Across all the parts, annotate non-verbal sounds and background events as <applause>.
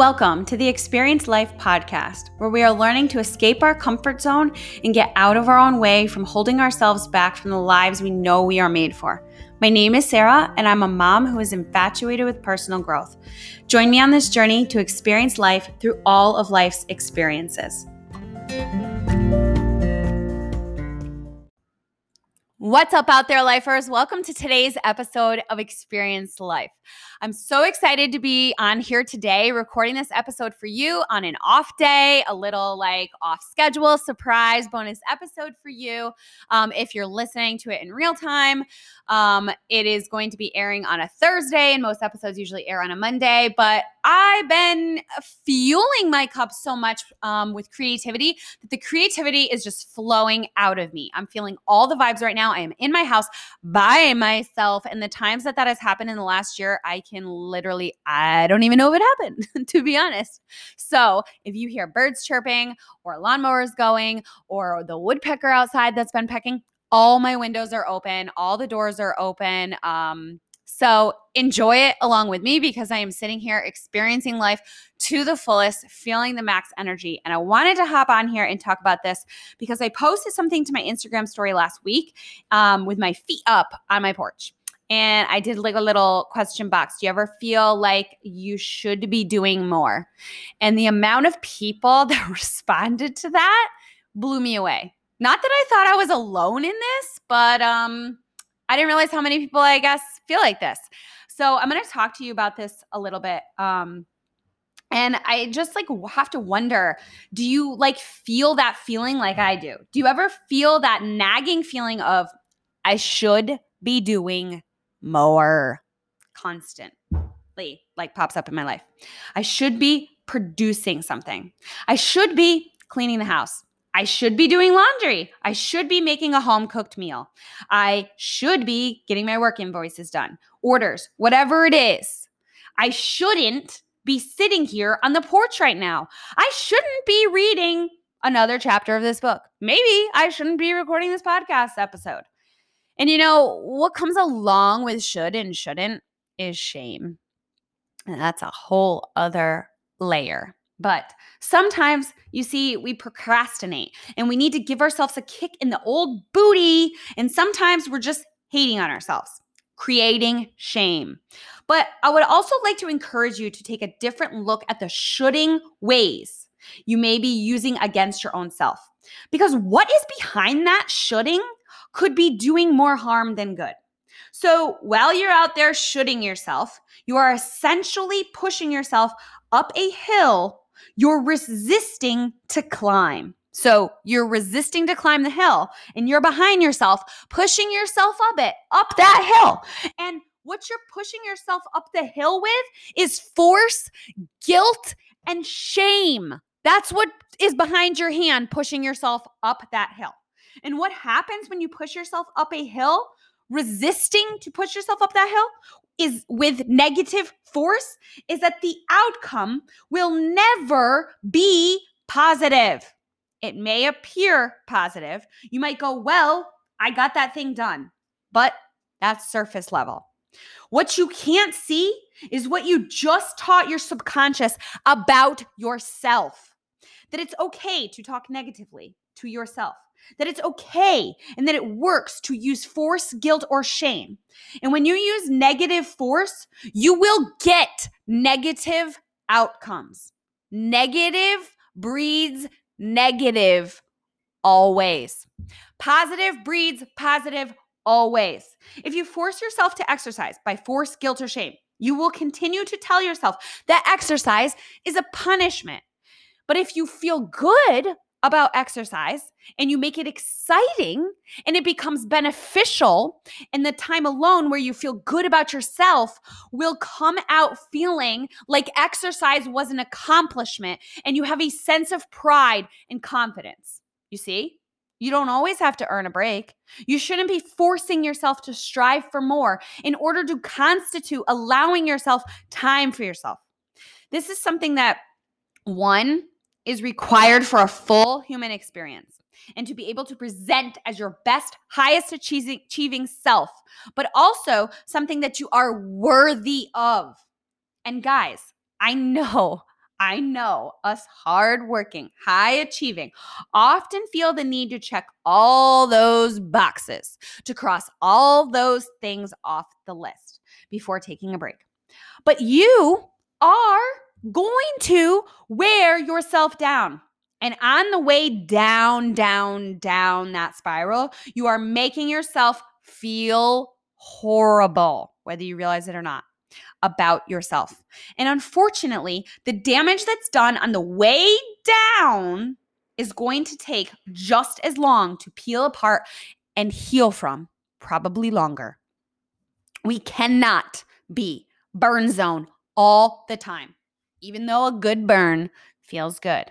Welcome to the Experience Life podcast, where we are learning to escape our comfort zone and get out of our own way from holding ourselves back from the lives we know we are made for. My name is Sarah, and I'm a mom who is infatuated with personal growth. Join me on this journey to experience life through all of life's experiences. What's up out there, lifers? Welcome to today's episode of Experience Life. I'm so excited to be on here today, recording this episode for you on an off day, a little like off schedule, surprise bonus episode for you. Um, if you're listening to it in real time, um, it is going to be airing on a Thursday, and most episodes usually air on a Monday. But I've been fueling my cup so much um, with creativity that the creativity is just flowing out of me. I'm feeling all the vibes right now. I am in my house by myself, and the times that that has happened in the last year, I can literally, I don't even know if it happened, <laughs> to be honest. So if you hear birds chirping or lawnmowers going or the woodpecker outside that's been pecking, all my windows are open, all the doors are open. Um, so enjoy it along with me because I am sitting here experiencing life to the fullest, feeling the max energy. And I wanted to hop on here and talk about this because I posted something to my Instagram story last week um, with my feet up on my porch and I did like a little question box. Do you ever feel like you should be doing more? And the amount of people <laughs> that responded to that blew me away. Not that I thought I was alone in this, but um I didn't realize how many people I guess feel like this. So I'm going to talk to you about this a little bit. Um and I just like have to wonder do you like feel that feeling like I do? Do you ever feel that nagging feeling of I should be doing more constantly like pops up in my life. I should be producing something. I should be cleaning the house. I should be doing laundry. I should be making a home cooked meal. I should be getting my work invoices done, orders, whatever it is. I shouldn't be sitting here on the porch right now. I shouldn't be reading another chapter of this book. Maybe I shouldn't be recording this podcast episode. And you know, what comes along with should and shouldn't is shame. And that's a whole other layer. But sometimes you see, we procrastinate and we need to give ourselves a kick in the old booty. And sometimes we're just hating on ourselves, creating shame. But I would also like to encourage you to take a different look at the shoulding ways you may be using against your own self. Because what is behind that shoulding could be doing more harm than good. So while you're out there shooting yourself, you are essentially pushing yourself up a hill you're resisting to climb. So you're resisting to climb the hill and you're behind yourself, pushing yourself up it, up that hill. And what you're pushing yourself up the hill with is force, guilt, and shame. That's what is behind your hand pushing yourself up that hill. And what happens when you push yourself up a hill, resisting to push yourself up that hill, is with negative force, is that the outcome will never be positive. It may appear positive. You might go, Well, I got that thing done, but that's surface level. What you can't see is what you just taught your subconscious about yourself. That it's okay to talk negatively to yourself that it's okay and that it works to use force, guilt, or shame. And when you use negative force, you will get negative outcomes. Negative breeds negative always. Positive breeds positive always. If you force yourself to exercise by force, guilt, or shame, you will continue to tell yourself that exercise is a punishment. But if you feel good about exercise and you make it exciting and it becomes beneficial and the time alone where you feel good about yourself will come out feeling like exercise was an accomplishment and you have a sense of pride and confidence you see you don't always have to earn a break. You shouldn't be forcing yourself to strive for more in order to constitute allowing yourself time for yourself. This is something that one is required for a full human experience and to be able to present as your best, highest achieving self, but also something that you are worthy of. And guys, I know, I know us hardworking, high achieving often feel the need to check all those boxes, to cross all those things off the list before taking a break. But you are going to wear yourself down. And on the way down, down, down that spiral, you are making yourself feel horrible, whether you realize it or not, about yourself. And unfortunately, the damage that's done on the way down is going to take just as long to peel apart and heal from, probably longer. We cannot be burn zone all the time, even though a good burn feels good.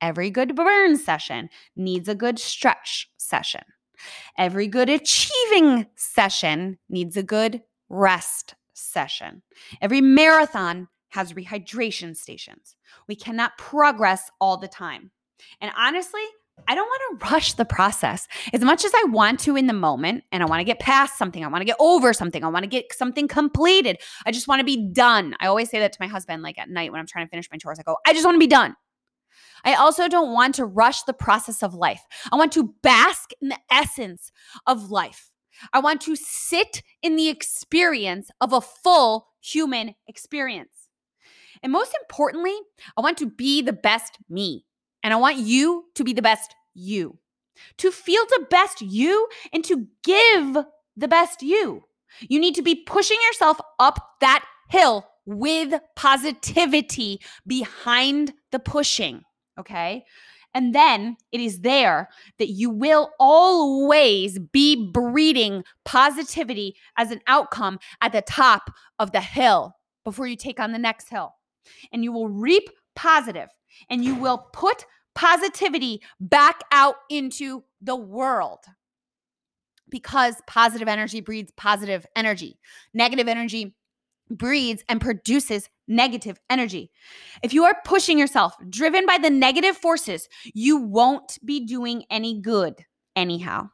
Every good burn session needs a good stretch session. Every good achieving session needs a good rest session. Every marathon has rehydration stations. We cannot progress all the time. And honestly, I don't want to rush the process as much as I want to in the moment and I want to get past something. I want to get over something. I want to get something completed. I just want to be done. I always say that to my husband, like at night when I'm trying to finish my chores. I go, I just want to be done. I also don't want to rush the process of life. I want to bask in the essence of life. I want to sit in the experience of a full human experience. And most importantly, I want to be the best me. And I want you to be the best you, to feel the best you and to give the best you. You need to be pushing yourself up that hill with positivity behind the pushing. Okay. And then it is there that you will always be breeding positivity as an outcome at the top of the hill before you take on the next hill. And you will reap positive and you will put positivity back out into the world because positive energy breeds positive energy. Negative energy breeds and produces negative energy. If you are pushing yourself, driven by the negative forces, you won't be doing any good anyhow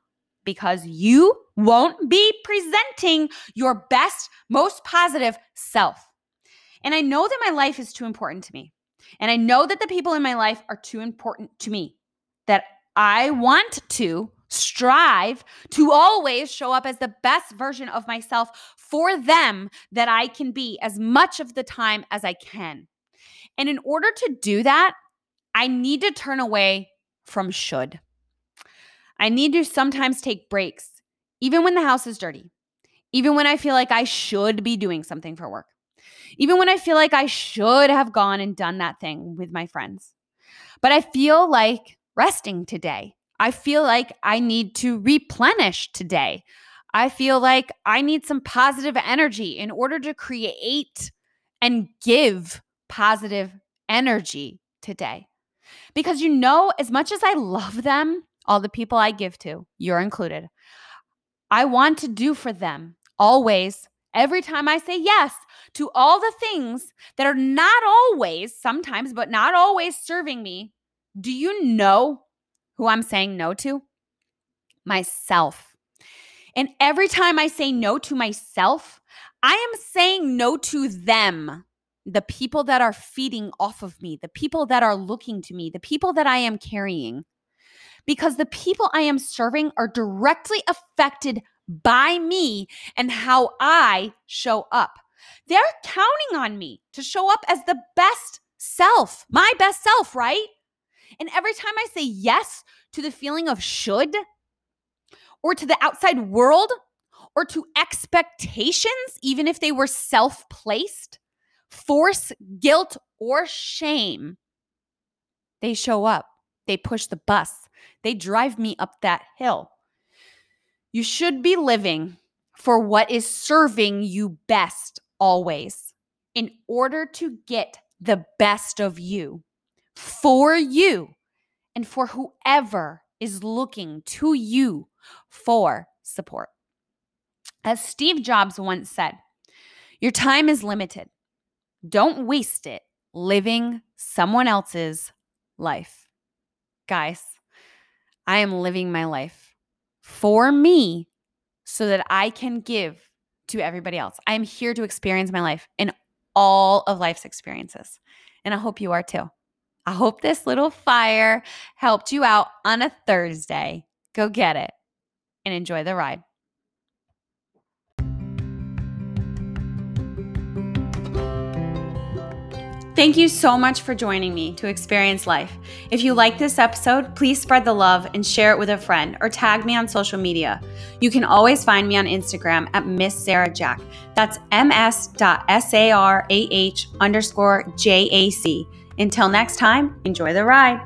because you won't be presenting your best, most positive self. And I know that my life is too important to me. And I know that the people in my life are too important to me that I want to strive to always show up as the best version of myself for them that I can be as much of the time as I can. And in order to do that, I need to turn away from should. I need to sometimes take breaks, even when the house is dirty, even when I feel like I should be doing something for work, even when I feel like I should have gone and done that thing with my friends. But I feel like resting today. I feel like I need to replenish today. I feel like I need some positive energy in order to create and give positive energy today. Because you know, as much as I love them, all the people I give to, you're included, I want to do for them always, every time I say yes to all the things that are not always, sometimes, but not always serving me. Do you know who I'm saying no to? Myself. And every time I say no to myself, I am saying no to them, the people that are feeding off of me, the people that are looking to me, the people that I am carrying. Because the people I am serving are directly affected by me and how I show up. They're counting on me to show up as the best self, my best self, right? And every time I say yes to the feeling of should or to the outside world or to expectations, even if they were self placed, force, guilt, or shame, they show up. They push the bus. They drive me up that hill. You should be living for what is serving you best always in order to get the best of you for you and for whoever is looking to you for support. As Steve Jobs once said, your time is limited. Don't waste it living someone else's life. Guys, I am living my life for me so that I can give to everybody else. I am here to experience my life in all of life's experiences. And I hope you are too. I hope this little fire helped you out on a Thursday. Go get it and enjoy the ride. Thank you so much for joining me to experience life. If you like this episode, please spread the love and share it with a friend or tag me on social media. You can always find me on Instagram at Miss Sarah Jack. That's ms.sarah underscore jac. Until next time, enjoy the ride.